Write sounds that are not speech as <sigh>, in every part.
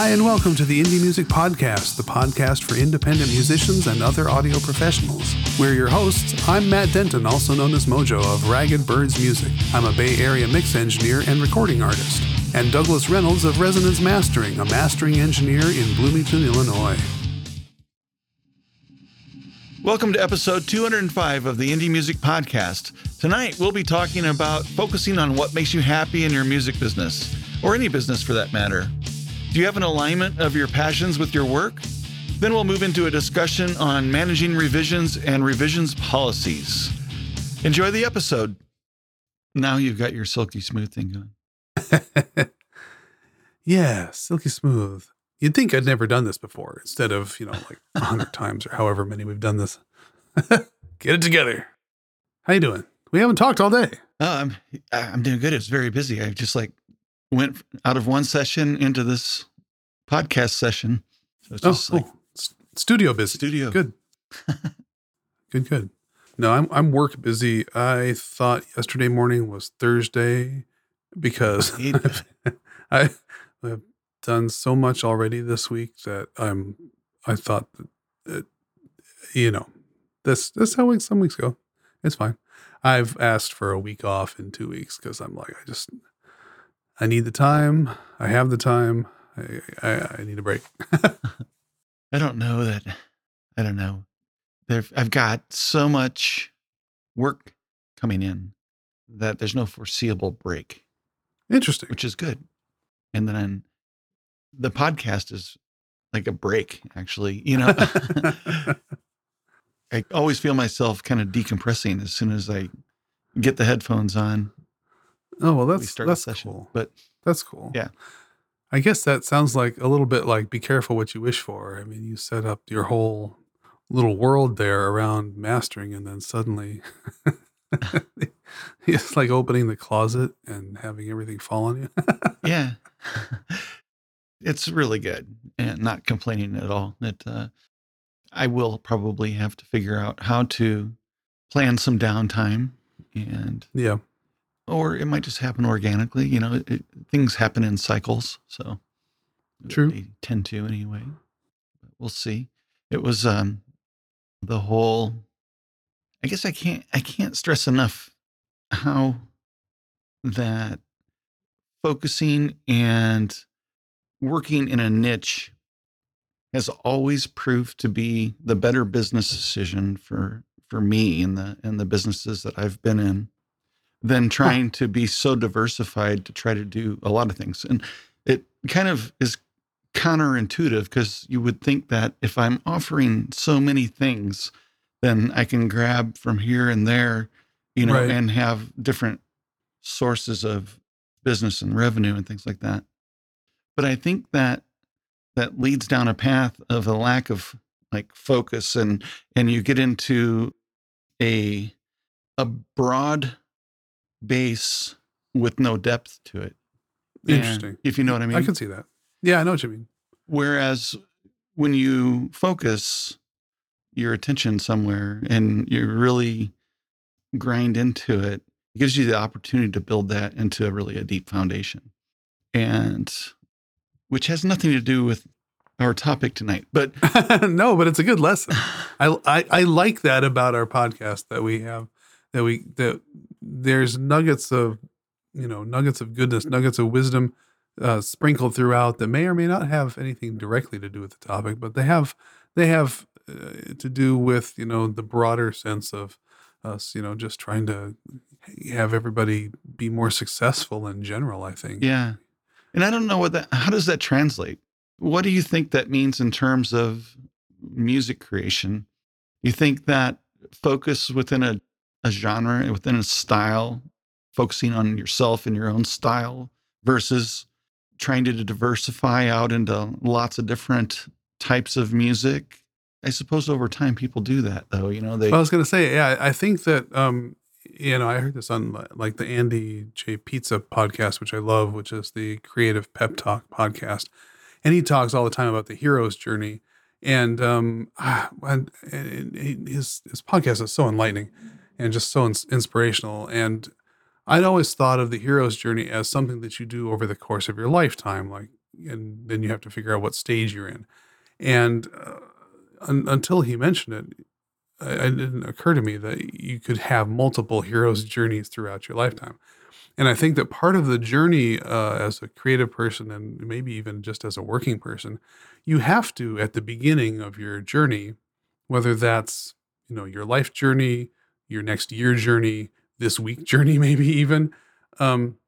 Hi, and welcome to the Indie Music Podcast, the podcast for independent musicians and other audio professionals. We're your hosts. I'm Matt Denton, also known as Mojo of Ragged Birds Music. I'm a Bay Area mix engineer and recording artist. And Douglas Reynolds of Resonance Mastering, a mastering engineer in Bloomington, Illinois. Welcome to episode 205 of the Indie Music Podcast. Tonight, we'll be talking about focusing on what makes you happy in your music business, or any business for that matter. Do you have an alignment of your passions with your work? Then we'll move into a discussion on managing revisions and revisions policies. Enjoy the episode. Now you've got your silky smooth thing going. <laughs> yeah, silky smooth. You'd think I'd never done this before instead of, you know, like a <laughs> hundred times or however many we've done this. <laughs> Get it together. How you doing? We haven't talked all day. Oh, I'm I'm doing good. It's very busy. I just like went out of one session into this podcast session. So it's oh, just oh, like studio busy. Studio. Good. <laughs> good, good. No, I'm I'm work busy. I thought yesterday morning was Thursday because <laughs> I I've done so much already this week that I'm I thought that, that you know this this how weeks, some weeks go. It's fine. I've asked for a week off in two weeks because I'm like I just I need the time. I have the time. I, I, I need a break. <laughs> <laughs> I don't know that. I don't know. There, I've got so much work coming in that there's no foreseeable break. Interesting. Which is good. And then the podcast is like a break, actually. You know, <laughs> I always feel myself kind of decompressing as soon as I get the headphones on Oh well, that's we that's cool. But that's cool. Yeah, I guess that sounds like a little bit like be careful what you wish for. I mean, you set up your whole little world there around mastering, and then suddenly <laughs> it's like opening the closet and having everything fall on you. <laughs> yeah, <laughs> it's really good and not complaining at all. That uh, I will probably have to figure out how to plan some downtime and yeah or it might just happen organically. You know, it, things happen in cycles, so true. They tend to anyway. But we'll see. It was um the whole. I guess I can't I can't stress enough how that focusing and working in a niche has always proved to be the better business decision for for me and the and the businesses that I've been in than trying to be so diversified to try to do a lot of things. And it kind of is counterintuitive because you would think that if I'm offering so many things, then I can grab from here and there, you know, right. and have different sources of business and revenue and things like that. But I think that that leads down a path of a lack of like focus and and you get into a a broad base with no depth to it. Interesting. And if you know what I mean. I can see that. Yeah, I know what you mean. Whereas when you focus your attention somewhere and you really grind into it, it gives you the opportunity to build that into a really a deep foundation. And which has nothing to do with our topic tonight, but <laughs> no, but it's a good lesson. <laughs> I, I I like that about our podcast that we have that we that there's nuggets of you know nuggets of goodness, nuggets of wisdom uh, sprinkled throughout that may or may not have anything directly to do with the topic, but they have they have uh, to do with you know the broader sense of us you know just trying to have everybody be more successful in general. I think. Yeah, and I don't know what that. How does that translate? What do you think that means in terms of music creation? You think that focus within a a genre within a style, focusing on yourself and your own style versus trying to diversify out into lots of different types of music. I suppose over time people do that though, you know, they I was going to say yeah, I think that um you know, I heard this on like the Andy J Pizza podcast which I love, which is the Creative Pep Talk podcast. And he talks all the time about the hero's journey and um <sighs> and, his his podcast is so enlightening and just so ins- inspirational. And I'd always thought of the hero's journey as something that you do over the course of your lifetime, like and then you have to figure out what stage you're in. And uh, un- until he mentioned it, it didn't occur to me that you could have multiple heroes' journeys throughout your lifetime. And I think that part of the journey uh, as a creative person, and maybe even just as a working person, you have to at the beginning of your journey, whether that's you know your life journey, your next year journey, this week journey, <laughs> maybe even, um,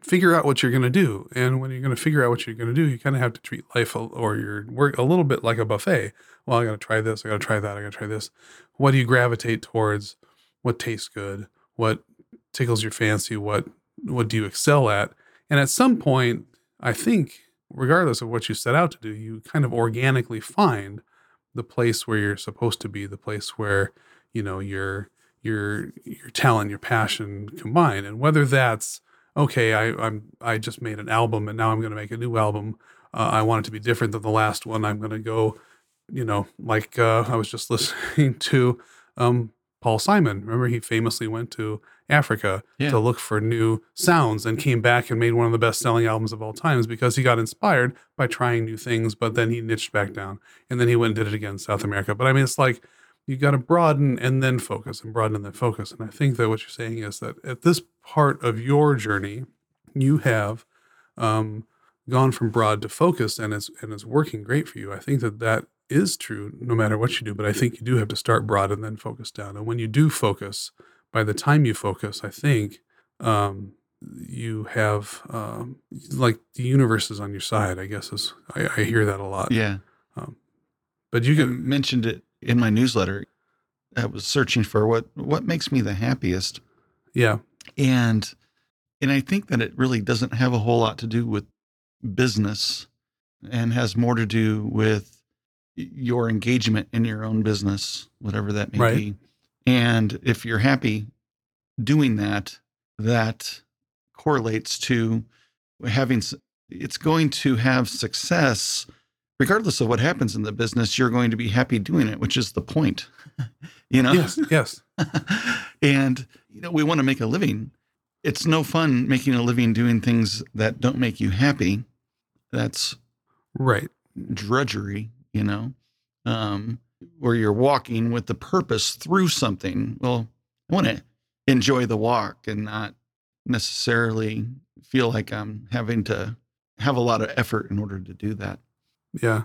figure out what you're going to do. And when you're going to figure out what you're going to do, you kind of have to treat life or your work a little bit like a buffet. Well, I got to try this, I got to try that, I got to try this. What do you gravitate towards? What tastes good? What tickles your fancy? What what do you excel at? And at some point, I think, regardless of what you set out to do, you kind of organically find the place where you're supposed to be, the place where you know your your your talent, your passion combined, and whether that's okay, I, I'm I just made an album and now I'm going to make a new album. Uh, I want it to be different than the last one. I'm going to go, you know, like uh, I was just <laughs> listening to um, Paul Simon. Remember, he famously went to Africa Yeah. to look for new sounds and came back and made one of the best selling albums of all times because he got inspired by trying new things, but then he niched back down and then he went and did it again in South America. But I mean, it's like you got to broaden and then focus and broaden and then focus. And I think that what you're saying is that at this part of your journey, you have um, gone from broad to focus and it's, and it's working great for you. I think that that is true no matter what you do, but I think you do have to start broad and then focus down. And when you do focus, by the time you focus, I think um, you have um, like the universe is on your side. I guess is I, I hear that a lot. Yeah. But you can, mentioned it in my newsletter. I was searching for what what makes me the happiest, yeah, and and I think that it really doesn't have a whole lot to do with business, and has more to do with your engagement in your own business, whatever that may Right. be. And if you're happy doing that, that correlates to having. It's going to have success regardless of what happens in the business, you're going to be happy doing it, which is the point. you know? yes, yes, <laughs> and you know, we want to make a living. It's no fun making a living doing things that don't make you happy. That's right, drudgery, you know. Um, where you're walking with the purpose through something. Well, I want to enjoy the walk and not necessarily feel like I'm having to have a lot of effort in order to do that. Yeah.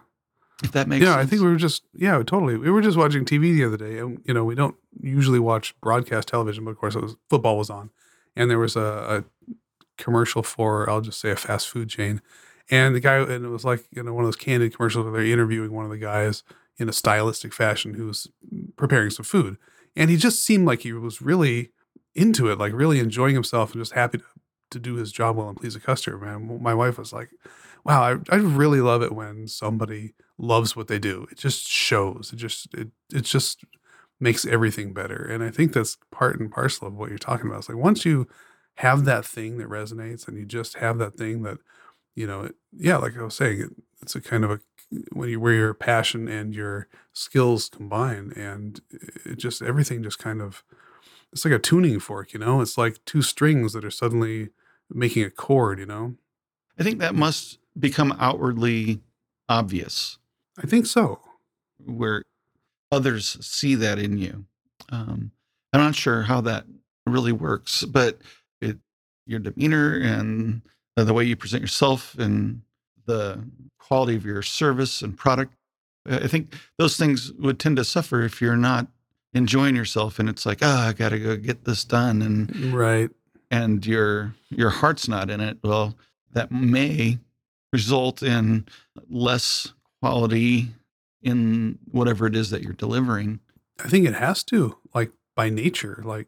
If that makes yeah, sense. I think we were just yeah, totally. We were just watching TV the other day, and you know, we don't usually watch broadcast television, but of course, it was football was on, and there was a, a commercial for I'll just say a fast food chain, and the guy and it was like you know one of those candid commercials where they're interviewing one of the guys in a stylistic fashion who's preparing some food, and he just seemed like he was really into it, like really enjoying himself and just happy to, to do his job well and please a customer. Man, my wife was like, "Wow, I, I really love it when somebody." loves what they do. It just shows. It just it it just makes everything better. And I think that's part and parcel of what you're talking about. It's like once you have that thing that resonates and you just have that thing that, you know, it, yeah, like I was saying, it, it's a kind of a when you where your passion and your skills combine and it just everything just kind of it's like a tuning fork, you know? It's like two strings that are suddenly making a chord, you know? I think that must become outwardly obvious I think so. where others see that in you. Um, I'm not sure how that really works, but it, your demeanor and the way you present yourself and the quality of your service and product, I think those things would tend to suffer if you're not enjoying yourself and it's like, oh, I got to go get this done and Right. and your your heart's not in it. Well, that may result in less quality in whatever it is that you're delivering. I think it has to, like by nature. Like,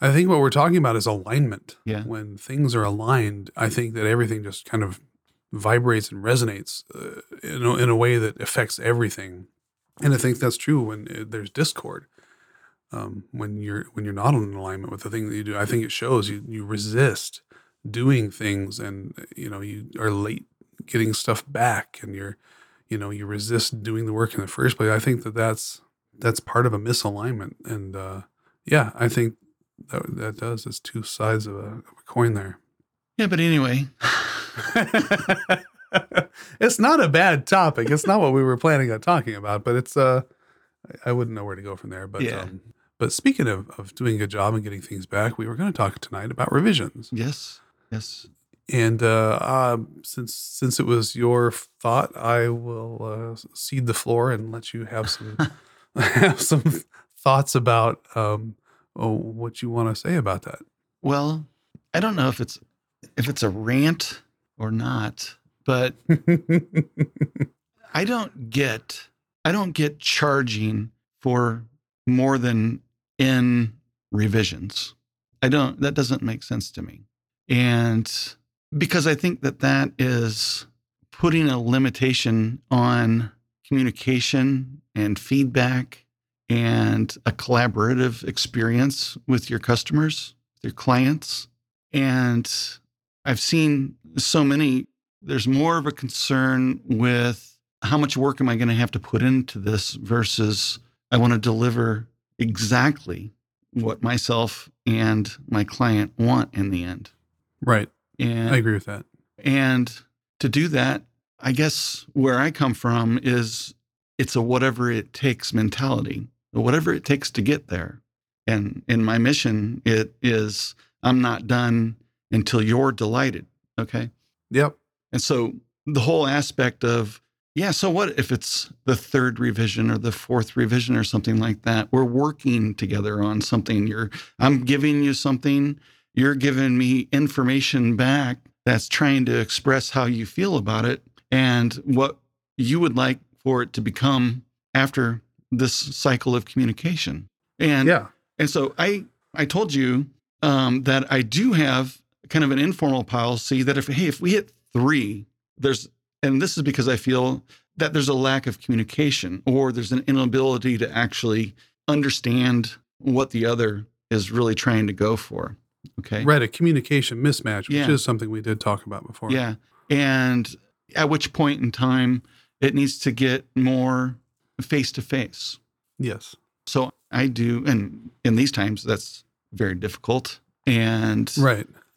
I think what we're talking about is alignment. Yeah. When things are aligned, I think that everything just kind of vibrates and resonates uh, in, a, in a way that affects everything. And I think that's true when uh, there's discord. Um, when you're when you're not in alignment with the thing that you do, I think it shows you you resist doing things, and you know you are late getting stuff back, and you're you know you resist doing the work in the first place. I think that that's that's part of a misalignment and uh yeah i think that that does it's two sides of a, of a coin there Yeah, but anyway, <laughs> it's not a bad topic. It's not what we were planning on talking about, but it's uh I wouldn't know where to go from there. But Yeah. um, but speaking of, of doing a good job and getting things back, we were going to talk tonight about revisions. Yes. Yes. And uh, uh, since since it was your thought, I will uh, cede the floor and let you have some <laughs> <laughs> have some thoughts about um, oh, what you want to say about that. Well, I don't know if it's if it's a rant or not, but <laughs> I don't get I don't get charging for more than in revisions. I don't that doesn't make sense to me. And because I think that that is putting a limitation on communication and feedback and a collaborative experience with your customers, your clients. And I've seen so many, there's more of a concern with how much work am I going to have to put into this versus I want to deliver exactly what myself and my client want in the end. right, And I agree with that. and to do that, I guess where I come from is it's a whatever it takes mentality, whatever it takes to get there. And in my mission, it is I'm not done until you're delighted. Okay. Yep. And so the whole aspect of, yeah, so what if it's the third revision or the fourth revision or something like that? We're working together on something. You're I'm giving you something, you're giving me information back that's trying to express how you feel about it and what you would like for it to become after this cycle of communication. And Yeah. and so I I told you um, that I do have kind of an informal policy that if hey if we hit three, there's and this is because I feel that there's a lack of communication or there's an inability to actually understand what the other is really trying to go for. Okay. Right. A communication mismatch, which Yeah. is something we did talk about before. Yeah. And at which point in time it needs to get more face to face. Yes. So I do, and in these times, that's very difficult. And Right. <laughs>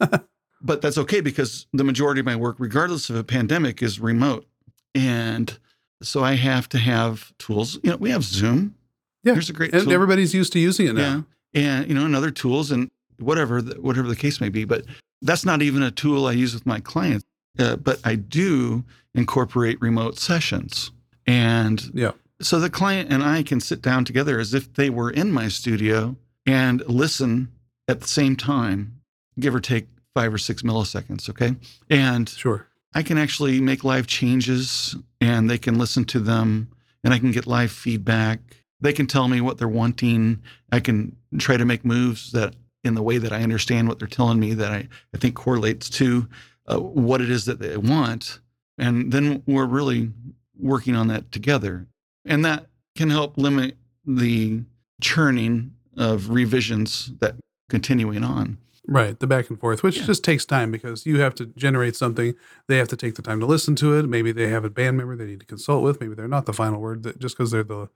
but that's okay because the majority of my work, regardless of a pandemic, is remote. And so I have to have tools. You know, we have Zoom. Yeah. There's a great And tool. everybody's used to using it now. Yeah, and you know, and other tools and whatever, the, whatever the case may be. But that's not even a tool I use with my clients. Uh, but I do incorporate remote sessions, and Yeah. so the client and I can sit down together as if they were in my studio and listen at the same time, give or take five or six milliseconds. Okay, and Sure. I can actually make live changes and they can listen to them and I can get live feedback. They can tell me what they're wanting. I can try to make moves that in the way that I understand what they're telling me that I, I think correlates to uh, what it is that they want. And then we're really working on that together. And that can help limit the churning of revisions that continuing on. Right. The back and forth, which Yeah. just takes time because you have to generate something. They have to take the time to listen to it. Maybe they have a band member they need to consult with. Maybe they're not the final word. That just because they're the,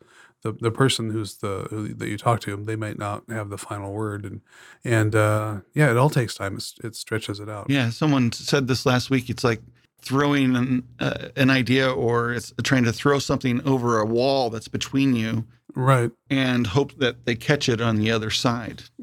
the the person who's the who, that you talk to, they might not have the final word. And and uh, yeah, it all takes time. It's, it stretches it out. Yeah, someone said this last week. It's like throwing an, uh, an idea or it's trying to throw something over a wall that's between you Right. and hope that they catch it on the other side. <laughs>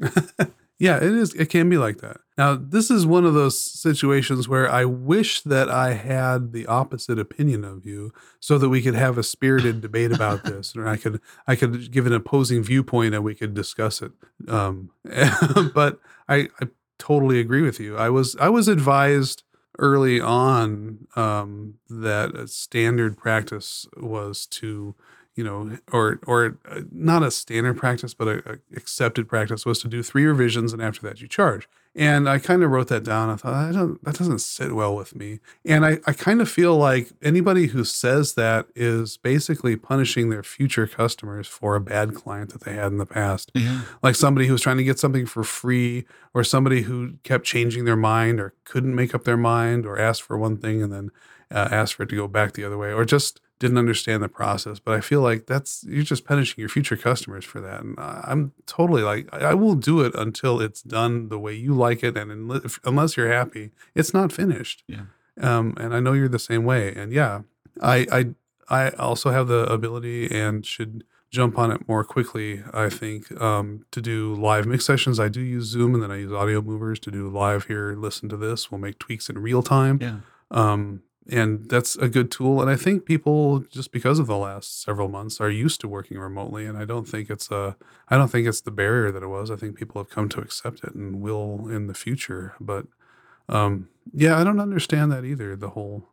Yeah, it is. It can be like that. Now, this is one of those situations where I wish that I had the opposite opinion of you, so that we could have a spirited debate about <laughs> this, or I could I could give an opposing viewpoint and we could discuss it. Um, <laughs> but I, I totally agree with you. I was I was advised early on um, that a standard practice was to you know, or or uh, not a standard practice, but a, a accepted practice was to do three revisions, and after that you charge. And I kind of wrote that down. I thought I don't, that doesn't sit well with me. And I, I kind of feel like anybody who says that is basically punishing their future customers for a bad client that they had in the past. Yeah. Like somebody who was trying to get something for free, or somebody who kept changing their mind, or couldn't make up their mind, or asked for one thing and then uh, asked for it to go back the other way, or just didn't understand the process. But I feel like that's you're just punishing your future customers for that. And I'm totally like I will do it until it's done the way you like it, and unless you're happy, it's not finished. Yeah. Um, and I know you're the same way. And yeah, I I I also have the ability and should jump on it more quickly. I think um, to do live mix sessions, I do use Zoom, and then I use Audio Movers to do live here. Listen to this. We'll make tweaks in real time. Yeah. Um, and that's a good tool. And I think people, just because of the last several months, are used to working remotely. And I don't think it's a, I don't think it's the barrier that it was. I think people have come to accept it and will in the future. But um, yeah, I don't understand that either. The whole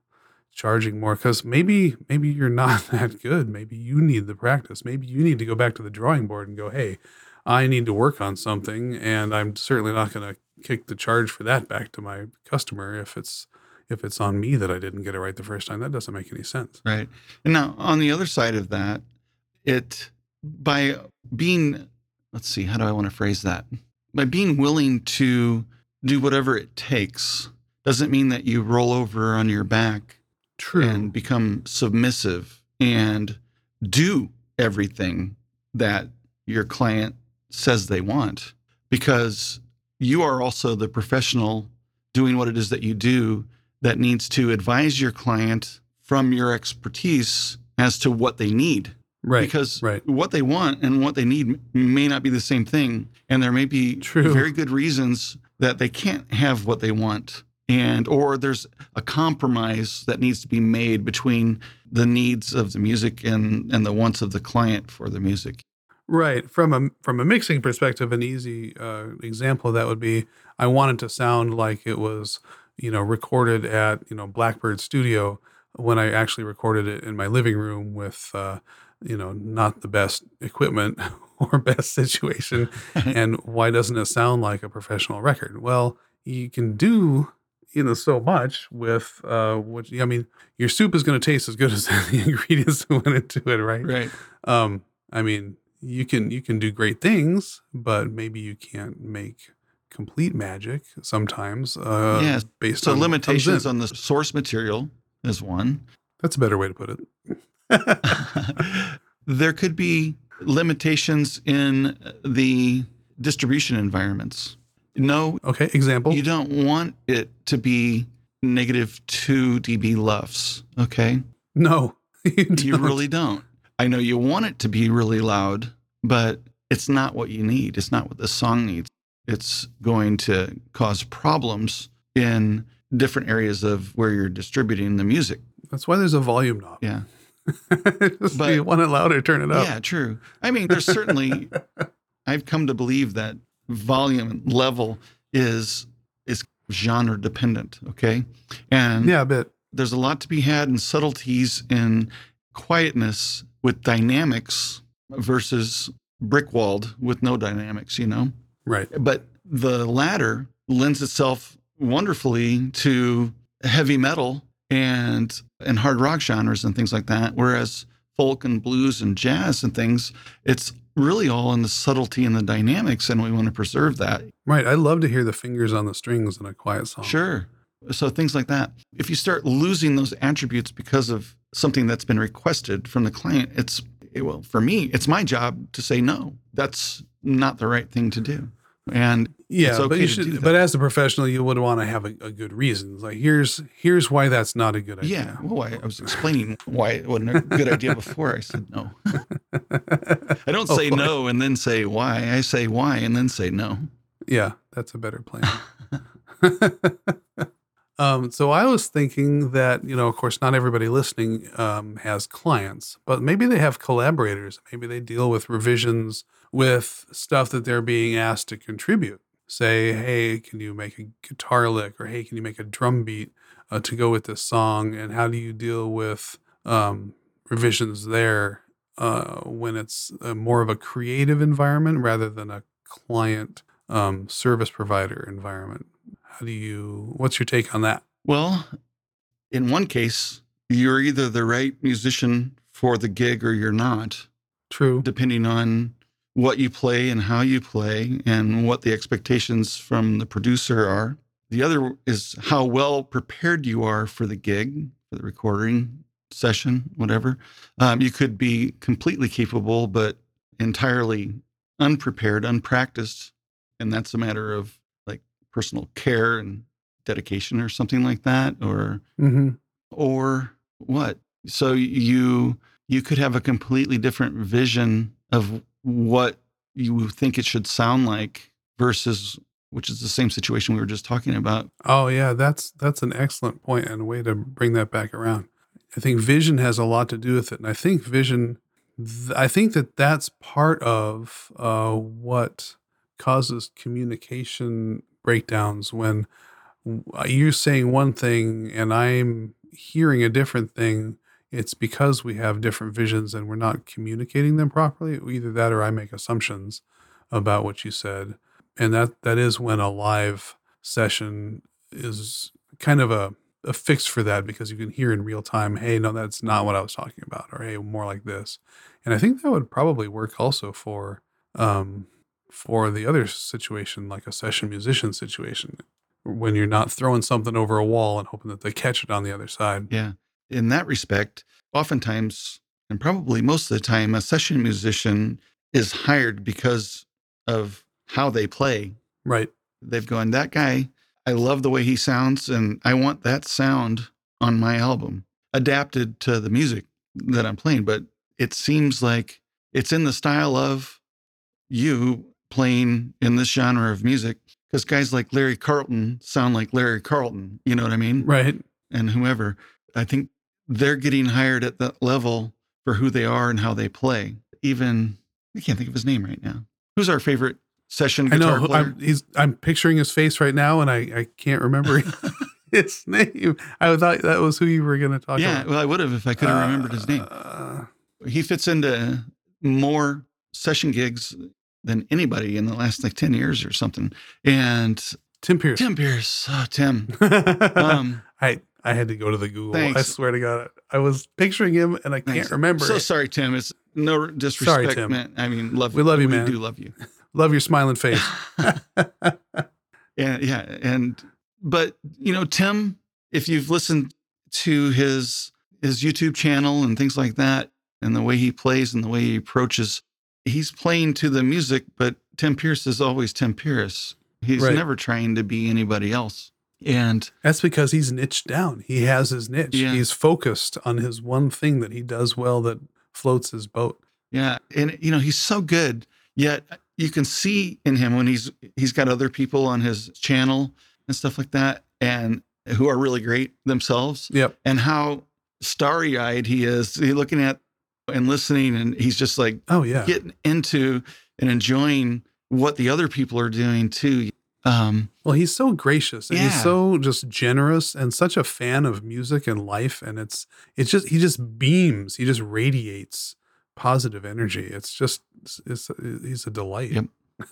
charging more because maybe maybe you're <laughs> not that good. Maybe you need the practice. Maybe you need to go back to the drawing board and go, hey, I need to work on something, and I'm certainly not going to kick the charge for that back to my customer if it's if it's on me that I didn't get it right the first time. That doesn't make any sense. Right. And now on the other side of that, it by being let's see, how do I want to phrase that? By being willing to do whatever it takes doesn't mean that you roll over on your back True. and become submissive and do everything that your client says they want because you are also the professional doing what it is that you do that needs to advise your client from your expertise as to what they need right. because right. what they want and what they need may not be the same thing and there may be True. very good reasons that they can't have what they want and or there's a compromise that needs to be made between the needs of the music and and the wants of the client for the music Right. From a from a mixing perspective, an easy uh, example of that would be I wanted to sound like it was, you know, recorded at you know Blackbird Studio when I actually recorded it in my living room with, uh, you know, not the best equipment <laughs> or best situation. <laughs> and why doesn't it sound like a professional record? Well, you can do you know so much with uh what I mean your soup is going to taste as good as <laughs> the ingredients that went into it, right? right Um, I mean, you can you can do great things, but maybe you can't make complete magic sometimes. Uh, Yes. based so on limitations on the source material is one That's a better way to put it. <laughs> <laughs> there could be limitations in the distribution environments no okay, example. you don't want it to be negative 2 dB lufs okay no, <laughs> you, you don't. really don't. I know you want it to be really loud, but it's not what you need. It's not what the song needs. It's going to cause problems in different areas of where you're distributing the music. That's why there's a volume knob. Yeah. <laughs> Just But- you want it louder, turn it up. Yeah, true. I mean, there's certainly <laughs> I've come to believe that volume level is is genre dependent, okay? And yeah, a bit. there's a lot to be had in subtleties in quietness with dynamics versus brick walled with no dynamics, you know? Right. But the latter lends itself wonderfully to heavy metal and and hard rock genres and things like that. Whereas folk and blues and jazz and things, it's really all in the subtlety and the dynamics, and we want to preserve that. Right. I love to hear the fingers on the strings in a quiet song. Sure. So things like that. If you start losing those attributes because of something that's been requested from the client, it's it, well for me, it's my job to say no. That's not the right thing to do. And Yeah, It's but you should. But as a professional, you would want to have a, a good reason. Like here's here's why that's not a good idea. yeah, well, I, I was explaining why it wasn't a good idea <laughs> before I said no. <laughs> I don't Oh, say boy. no and then say why. I say why and then say no. Yeah, that's a better plan. <laughs> um, so I was thinking that you know, of course, not everybody listening um, has clients, but maybe they have collaborators. Maybe they deal with revisions with stuff that they're being asked to contribute. Say, hey, can you make a guitar lick, or hey, can you make a drum beat uh, to go with this song? And how do you deal with um, revisions there uh, when it's uh more of a creative environment rather than a client um, service provider environment. How do you? What's your take on that? Well, in one case, you're either the right musician for the gig or you're not. True. depending on what you play and how you play and what the expectations from the producer are. The other is how well prepared you are for the gig, for the recording session, whatever. Um, you could be completely capable, but entirely unprepared, unpracticed. And that's a matter of like personal care and dedication or something like that or hmm or what so you you could have a completely different vision of what you think it should sound like versus which is the same situation we were just talking about Oh yeah, that's that's an excellent point and a way to bring that back around. I think vision has a lot to do with it, and I think vision, th- I think that that's part of uh, what causes communication breakdowns when you're saying one thing and I'm hearing a different thing. It's because we have different visions and we're not communicating them properly. Either that or I make assumptions about what you said and that that is when a live session is kind of a, a fix for that because you can hear in real time hey no that's not what i was talking about or hey more like this and i think that would probably work also for um for the other situation like a session musician situation when you're not throwing something over a wall and hoping that they catch it on the other side Yeah. In that respect, oftentimes, and probably most of the time, a session musician is hired because of how they play. right They've gone, that guy, I love the way he sounds, and I want that sound on my album, adapted to the music that I'm playing. But it seems like it's in the style of you playing in this genre of music. Because guys like Larry Carlton sound like Larry Carlton. You know what I mean? right and whoever, I think they're getting hired at that level for who they are and how they play. Even I can't think of his name right now. Who's our favorite session i guitar know player? I'm, i'm picturing his face right now and i i can't remember <laughs> his name i thought that was who you were going to talk about. yeah, about well, I would have if I could have remembered his name. Uh, He fits into more session gigs than anybody in the last like 10 years or something. And Tim Pierce. Tim Pierce, oh, Tim. <laughs> Um, I I had to go to the Google. I swear to God, I was picturing him and I can't remember. So it. sorry, Tim. It's no disrespect, sorry, Tim. man. I mean, love you. We love you, we man. do love you. <laughs> Love your smiling face. <laughs> <laughs> yeah, yeah and but you know tim if you've listened to his his youtube channel and things like that and the way he plays and the way he approaches he's playing to the music but tim pierce is always tim pierce he's Right. never trying to be anybody else and That's because he's niched down. He has his niche. Yeah. He's focused on his one thing that he does well that floats his boat. yeah and you know he's so good yet you can see in him when he's he's got other people on his channel and stuff like that and who are really great themselves Yep. and how starry eyed he is. He looking at and listening, and he's just like Oh yeah. getting into and enjoying what the other people are doing too. Um, Well, he's so gracious and he's so just generous and such a fan of music and life. And it's it's just he just beams. He just radiates positive energy. It's just it's, it's he's a delight. Yep. <laughs>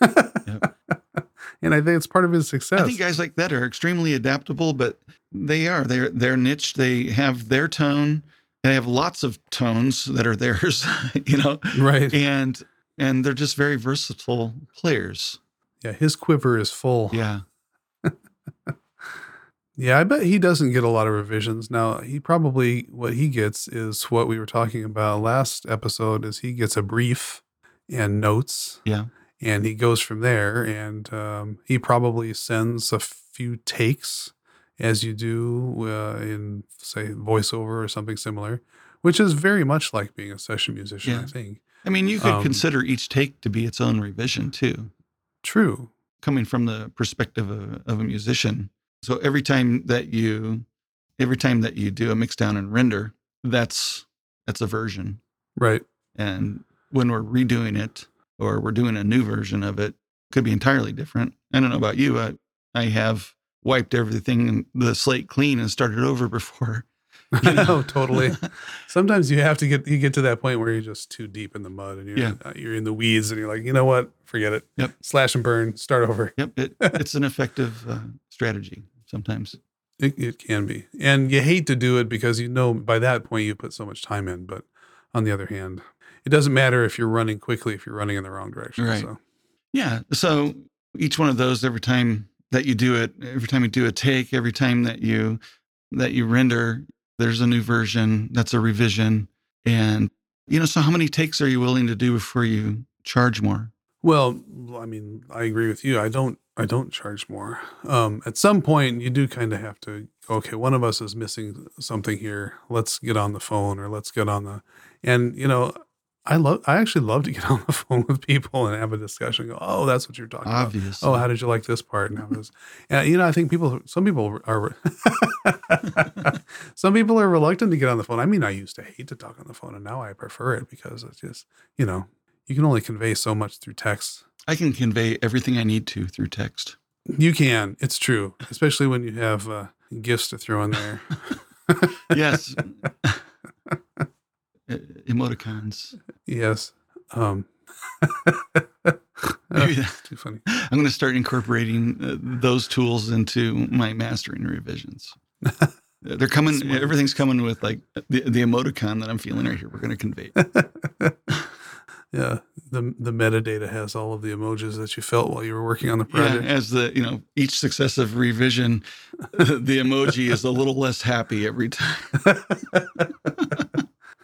and I think it's part of his success. I think guys like that are extremely adaptable, but they are they're they're niche. They have their tone. They have lots of tones that are theirs, <laughs> you know, right. and and they're just very versatile players. Yeah, his quiver is full. Yeah, <laughs> Yeah, I bet he doesn't get a lot of revisions. Now, he probably what he gets is what we were talking about last episode is he gets a brief and notes. Yeah. And he goes from there and um, he probably sends a few takes as you do uh, in say voiceover or something similar, which is very much like being a session musician, I think. I mean, you could Um, consider each take to be its own revision too. True. coming from the perspective of, of a musician. So every time that you, every time that you do a mix down and render, that's that's a version. Right. And when we're redoing it or we're doing a new version of it, could be entirely different. I don't know about you. I I have wiped everything the slate clean and started over <laughs> before. <laughs> You know? know, <laughs> totally. Sometimes you have to get you get to that point where you're just too deep in the mud and you're Yeah. uh, you're in the weeds and you're like, you know what, forget it. Yep. Slash and burn, start over. Yep, it, <laughs> it's an effective uh, strategy sometimes. It, it can be, and you hate to do it because you know by that point you put so much time in. But on the other hand, it doesn't matter if you're running quickly if you're running in the wrong direction. Right. So Yeah. So each one of those, every time that you do it, every time you do a take, every time that you that you render, there's a new version. That's a revision. And you know, so how many takes are you willing to do before you charge more? Well, I mean, I agree with you. I don't I don't charge more. Um, at some point, you do kind of have to. Okay, one of us is missing something here. Let's get on the phone, or let's get on the. And you know, I love. I actually love to get <laughs> on the phone with people and have a discussion. Go, oh, that's what you're talking Obviously. about. Oh, how did you like this part? And how this? And you know, I think people. Some people are. <laughs> some people are reluctant to get on the phone. I mean, I used to hate to talk on the phone, and now I prefer it because it's just you know you can only convey so much through text. I can convey everything I need to through text. You can. It's true, especially when you have uh, GIFs to throw in there. <laughs> Yes. Emoticons. yes. Um, <laughs> <laughs> Maybe that- too funny. I'm going to start incorporating uh, those tools into my mastering revisions. <laughs> They're coming. Smart. Everything's coming with like the, the emoticon that I'm feeling right here. We're going to convey. yeah. The the metadata has all of the emojis that you felt while you were working on the Yeah, project. as the you know each successive revision, the emoji is a little less happy every time.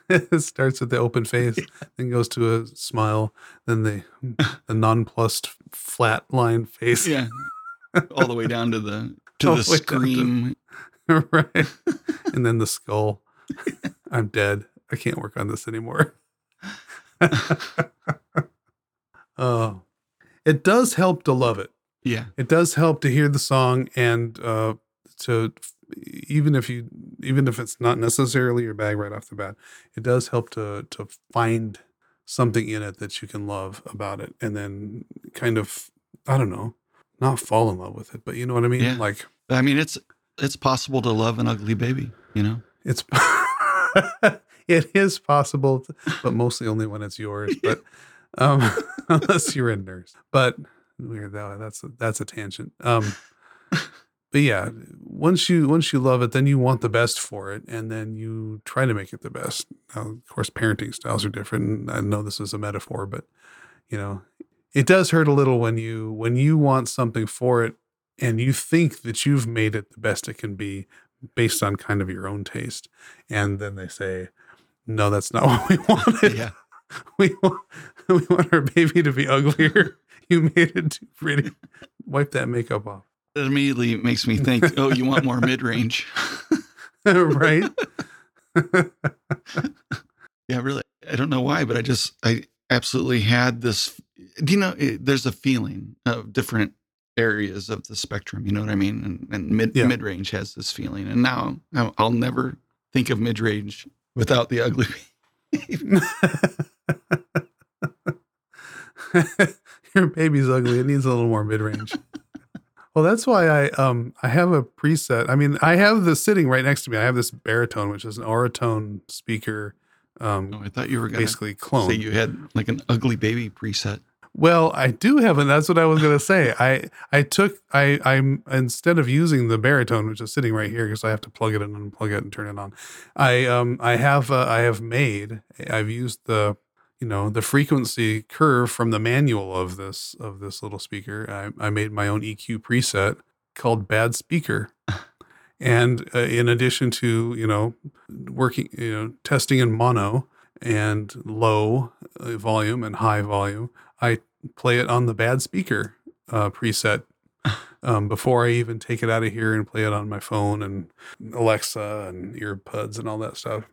It <laughs> starts with the open face, <laughs> then goes to a smile, then the the nonplussed flat line face. Yeah, all the way <laughs> down to the to All the down to- scream. right. and then the skull. I'm dead. I can't work on this anymore. oh, it does help to love it. Yeah, It does help to hear the song and uh, to even if you even if it's not necessarily your bag right off the bat, it does help to to find something in it that you can love about it, and then kind of I don't know, not fall in love with it, but you know what I mean. Yeah. Like I mean it's it's possible to love an ugly baby. You know. It's <laughs> it is possible, but mostly only when it's yours. <laughs> But um, <laughs> unless you're a nurse, but weird that that's a, that's a tangent. Um, but yeah, once you once you love it, then you want the best for it, and then you try to make it the best. Now, of course, parenting styles are different. And I know this is a metaphor, but you know, it does hurt a little when you when you want something for it and you think that you've made it the best it can be based on kind of your own taste and then they say no that's not <laughs> what we wanted Yeah. <laughs> we want <laughs> we want our baby to be uglier you made it too pretty wipe that makeup off It immediately makes me think. <laughs> Oh, you want more mid range? <laughs> right <laughs> Yeah, really. I don't know why, but I just I absolutely had this. Do you know? It, there's a feeling of different areas of the spectrum. You know what I mean? And, and mid Yeah. mid range has this feeling, and now I'll, never think of mid range without the ugly. your baby's ugly it needs a little more mid-range well that's why i um i have a preset i mean i have the sitting right next to me i have this Behritone which is an Auratone speaker um oh, I thought you were basically clone say you had like an ugly baby preset. Well, I do have, and that's what I was going to say. I I took I I'm instead of using the Behritone, which is sitting right here because I have to plug it in and unplug it and turn it on. I um I have uh, I have made I've used the you know the frequency curve from the manual of this of this little speaker. I, I made my own EQ preset called Bad Speaker. And uh, in addition to you know working you know testing in mono and low uh, volume and high volume, I play it on the bad speaker uh, preset um, before I even take it out of here and play it on my phone and Alexa and earbuds and all that stuff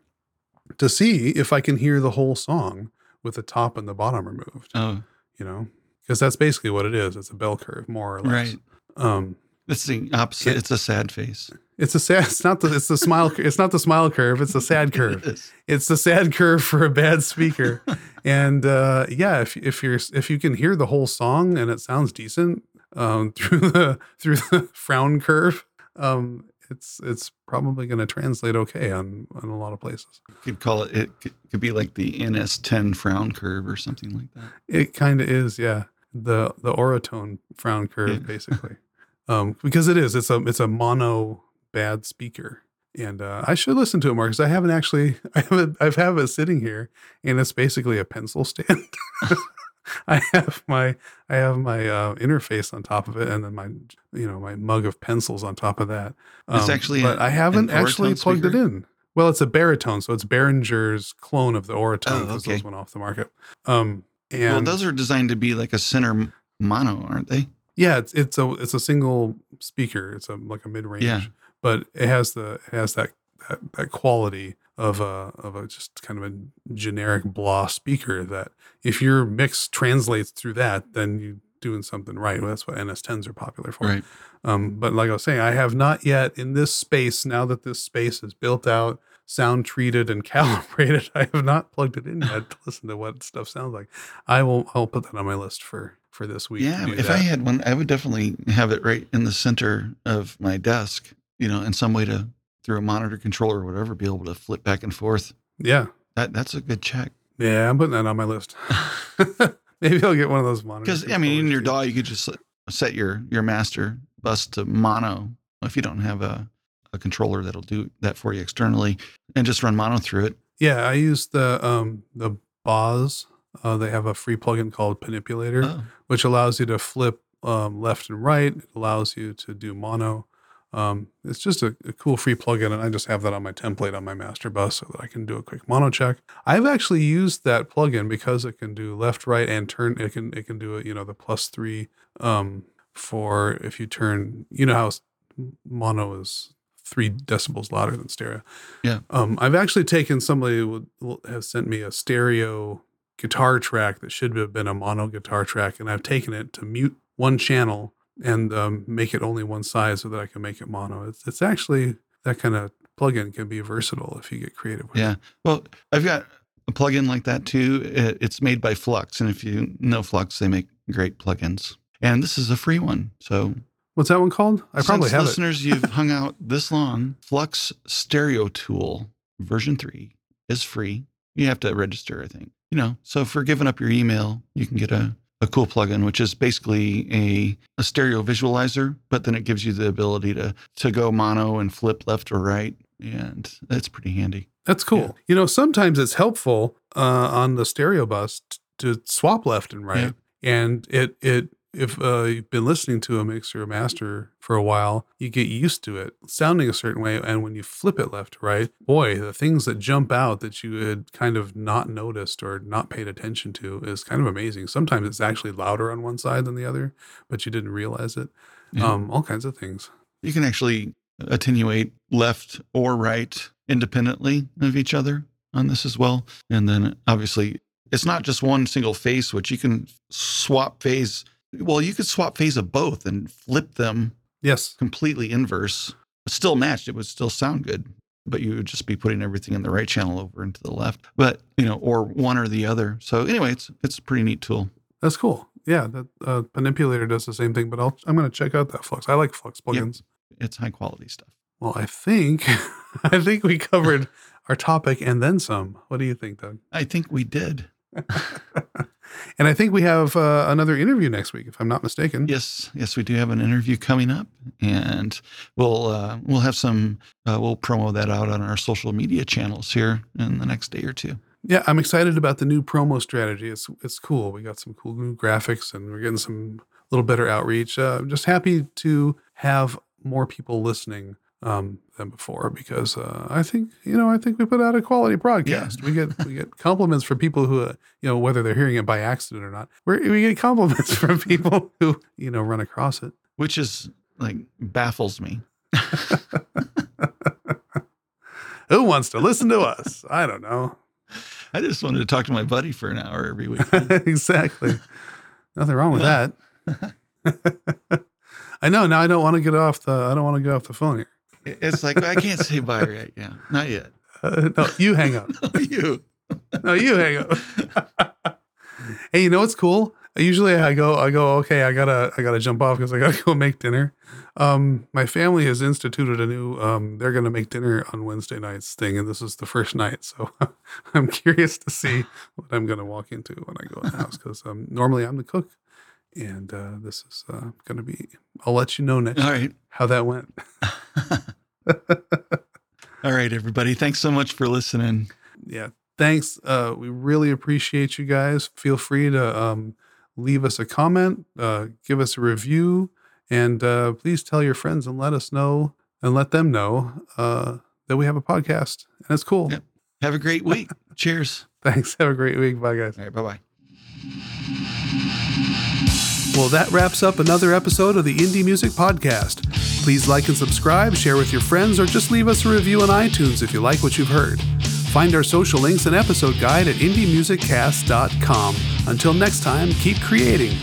to see if I can hear the whole song with the top and the bottom removed. Oh, You know, because that's basically what it is. It's a bell curve, more or less. right. Um, It's the opposite. It- it's a sad face. it's a sad. It's not the. It's the smile. It's not the smile curve. It's the sad <laughs> curve. It it's the sad curve for a bad speaker <laughs> and uh yeah if if you're if you can hear the whole song and it sounds decent um <laughs> through the through the frown curve um it's it's probably going to translate okay on on a lot of places You could call it. It could, could be like the NS10 frown curve or something like that. it kind of is yeah the the Auratone frown curve Yeah. <laughs> basically um because it is it's a it's a mono bad speaker and uh, I should listen to it more because I haven't actually <laughs> I haven't I've have it sitting here and it's basically a pencil stand. <laughs> <laughs> I have my I have my uh, interface on top of it and then my you know my mug of pencils on top of that. It's actually but I haven't actually plugged it in. Well, it's a Behritone, so it's Behringer's clone of the Auratone Oh, because okay. those went off the market. Um, and well, those are designed to be like a center mono, aren't they? Yeah, it's it's a it's a single speaker. It's a like a mid range, Yeah. but it has the it has that that, that quality of a of a just kind of a generic blah speaker that if your mix translates through that, then you're doing something right. Well, that's what NS10s are popular for. Right. Um, but like I was saying, I have not yet in this space, now that this space is built out, sound treated and <laughs> calibrated, I have not plugged it in yet to <laughs> listen to what stuff sounds like. I will I'll put that on my list for for this week. Yeah. If that. I had one, I would definitely have it right in the center of my desk, you know, in some way to, through a monitor controller or whatever, be able to flip back and forth. yeah. That That's a good check. Yeah, I'm putting that on my list. <laughs> Maybe I'll get one of those monitors. Because, I mean, in your DAW, you could just set your, your master bus to mono if you don't have a, a controller that'll do that for you externally and just run mono through it. Yeah, I use the um the Boz. Uh, they have a free plugin called Manipulator, Oh, which allows you to flip um, left and right. It allows you to do mono. Um, it's just a, a cool free plugin, and I just have that on my template on my master bus so that I can do a quick mono check. I've actually used that plugin because it can do left, right, and turn. It can it can do it. You know the plus three um, for if you turn. You know how mono is three decibels louder than stereo. Yeah. Um, I've actually taken somebody would, has sent me a stereo guitar track that should have been a mono guitar track, and I've taken it to mute one channel and um, make it only one side so that I can make it mono. It's it's actually that kind of plugin can be versatile if you get creative with Yeah. it. Yeah. Well, I've got a plugin like that too. It's made by Flux. And if you know Flux, they make great plugins. And this is a free one. So What's that one called? I probably have it. listeners, you've hung out this long. Flux Stereo Tool version three is free. You have to register, I think. You know, so for giving up your email, you can get a, a cool plugin, which is basically a, a stereo visualizer, but then it gives you the ability to to go mono and flip left or right. And that's pretty handy. That's cool. Yeah. You know, sometimes it's helpful uh, on the stereo bus t- to swap left and right, and it it if uh, you've been listening to a mixer or master for a while, you get used to it sounding a certain way, and when you flip it left to right, boy, the things that jump out that you had kind of not noticed or not paid attention to is kind of amazing. Sometimes it's actually louder on one side than the other, but you didn't realize it. Yeah. Um, all kinds of things. You can actually attenuate left or right independently of each other on this as well. And then obviously, it's not just one single phase switch. You can swap phase. Well, you could swap phase of both and flip them Yes. completely inverse, still matched. It would still sound good, but you would just be putting everything in the right channel over into the left. But you know, or one or the other. So anyway, it's it's a pretty neat tool. That's cool. Yeah, that uh, manipulator does the same thing, but I'll, I'm going to check out that Flux. I like Flux plugins. It's high quality stuff. Well, I think <laughs> I think we covered our topic and then some. What do you think, Doug? I think we did. <laughs> And I think we have uh, another interview next week, if I'm not mistaken. Yes, yes, we do have an interview coming up, and we'll uh, we'll have some uh, we'll promo that out on our social media channels here in the next day or two. Yeah, I'm excited about the new promo strategy. It's it's cool. We got some cool new graphics, and we're getting some a little better outreach. Uh, I'm just happy to have more people listening um, than before because uh, I think you know I think we put out a quality broadcast. We get we get compliments from people who uh, you know whether they're hearing it by accident or not. We're, we get compliments <laughs> from people who you know run across it. which is like baffles me. <laughs> Who wants to listen to us? I don't know. I just wanted to talk to my buddy for an hour every week. <laughs> exactly. Nothing wrong with that. I know. Now I don't want to get off the. I don't want to get off the phone here. It's like I can't say bye right now, not yet. Uh, no, you hang up. <laughs> no, you. No, you hang up. <laughs> hey, you know what's cool? Usually I go. I go. Okay, I gotta. I gotta jump off because I gotta <laughs> go make dinner. Um, my family has instituted a new. Um, they're gonna make dinner on Wednesday nights thing, and this is the first night. So I'm curious to see what I'm gonna walk into when I go in the house because um, normally I'm the cook, and uh, this is uh, gonna be. I'll let you know next All right. how that went. <laughs> <laughs> All right, everybody. Thanks so much for listening. yeah thanks uh we really appreciate you guys feel free to um leave us a comment uh give us a review and uh please tell your friends and let us know and let them know uh that we have a podcast and it's cool Yep. Have a great week. <laughs> Cheers. thanks have a great week bye guys All right. Bye bye. Well, that wraps up another episode of the Indie Music Podcast. Please like and subscribe, share with your friends, or just leave us a review on iTunes if you like what you've heard. Find our social links and episode guide at indiemusiccast.com. Until next time, keep creating.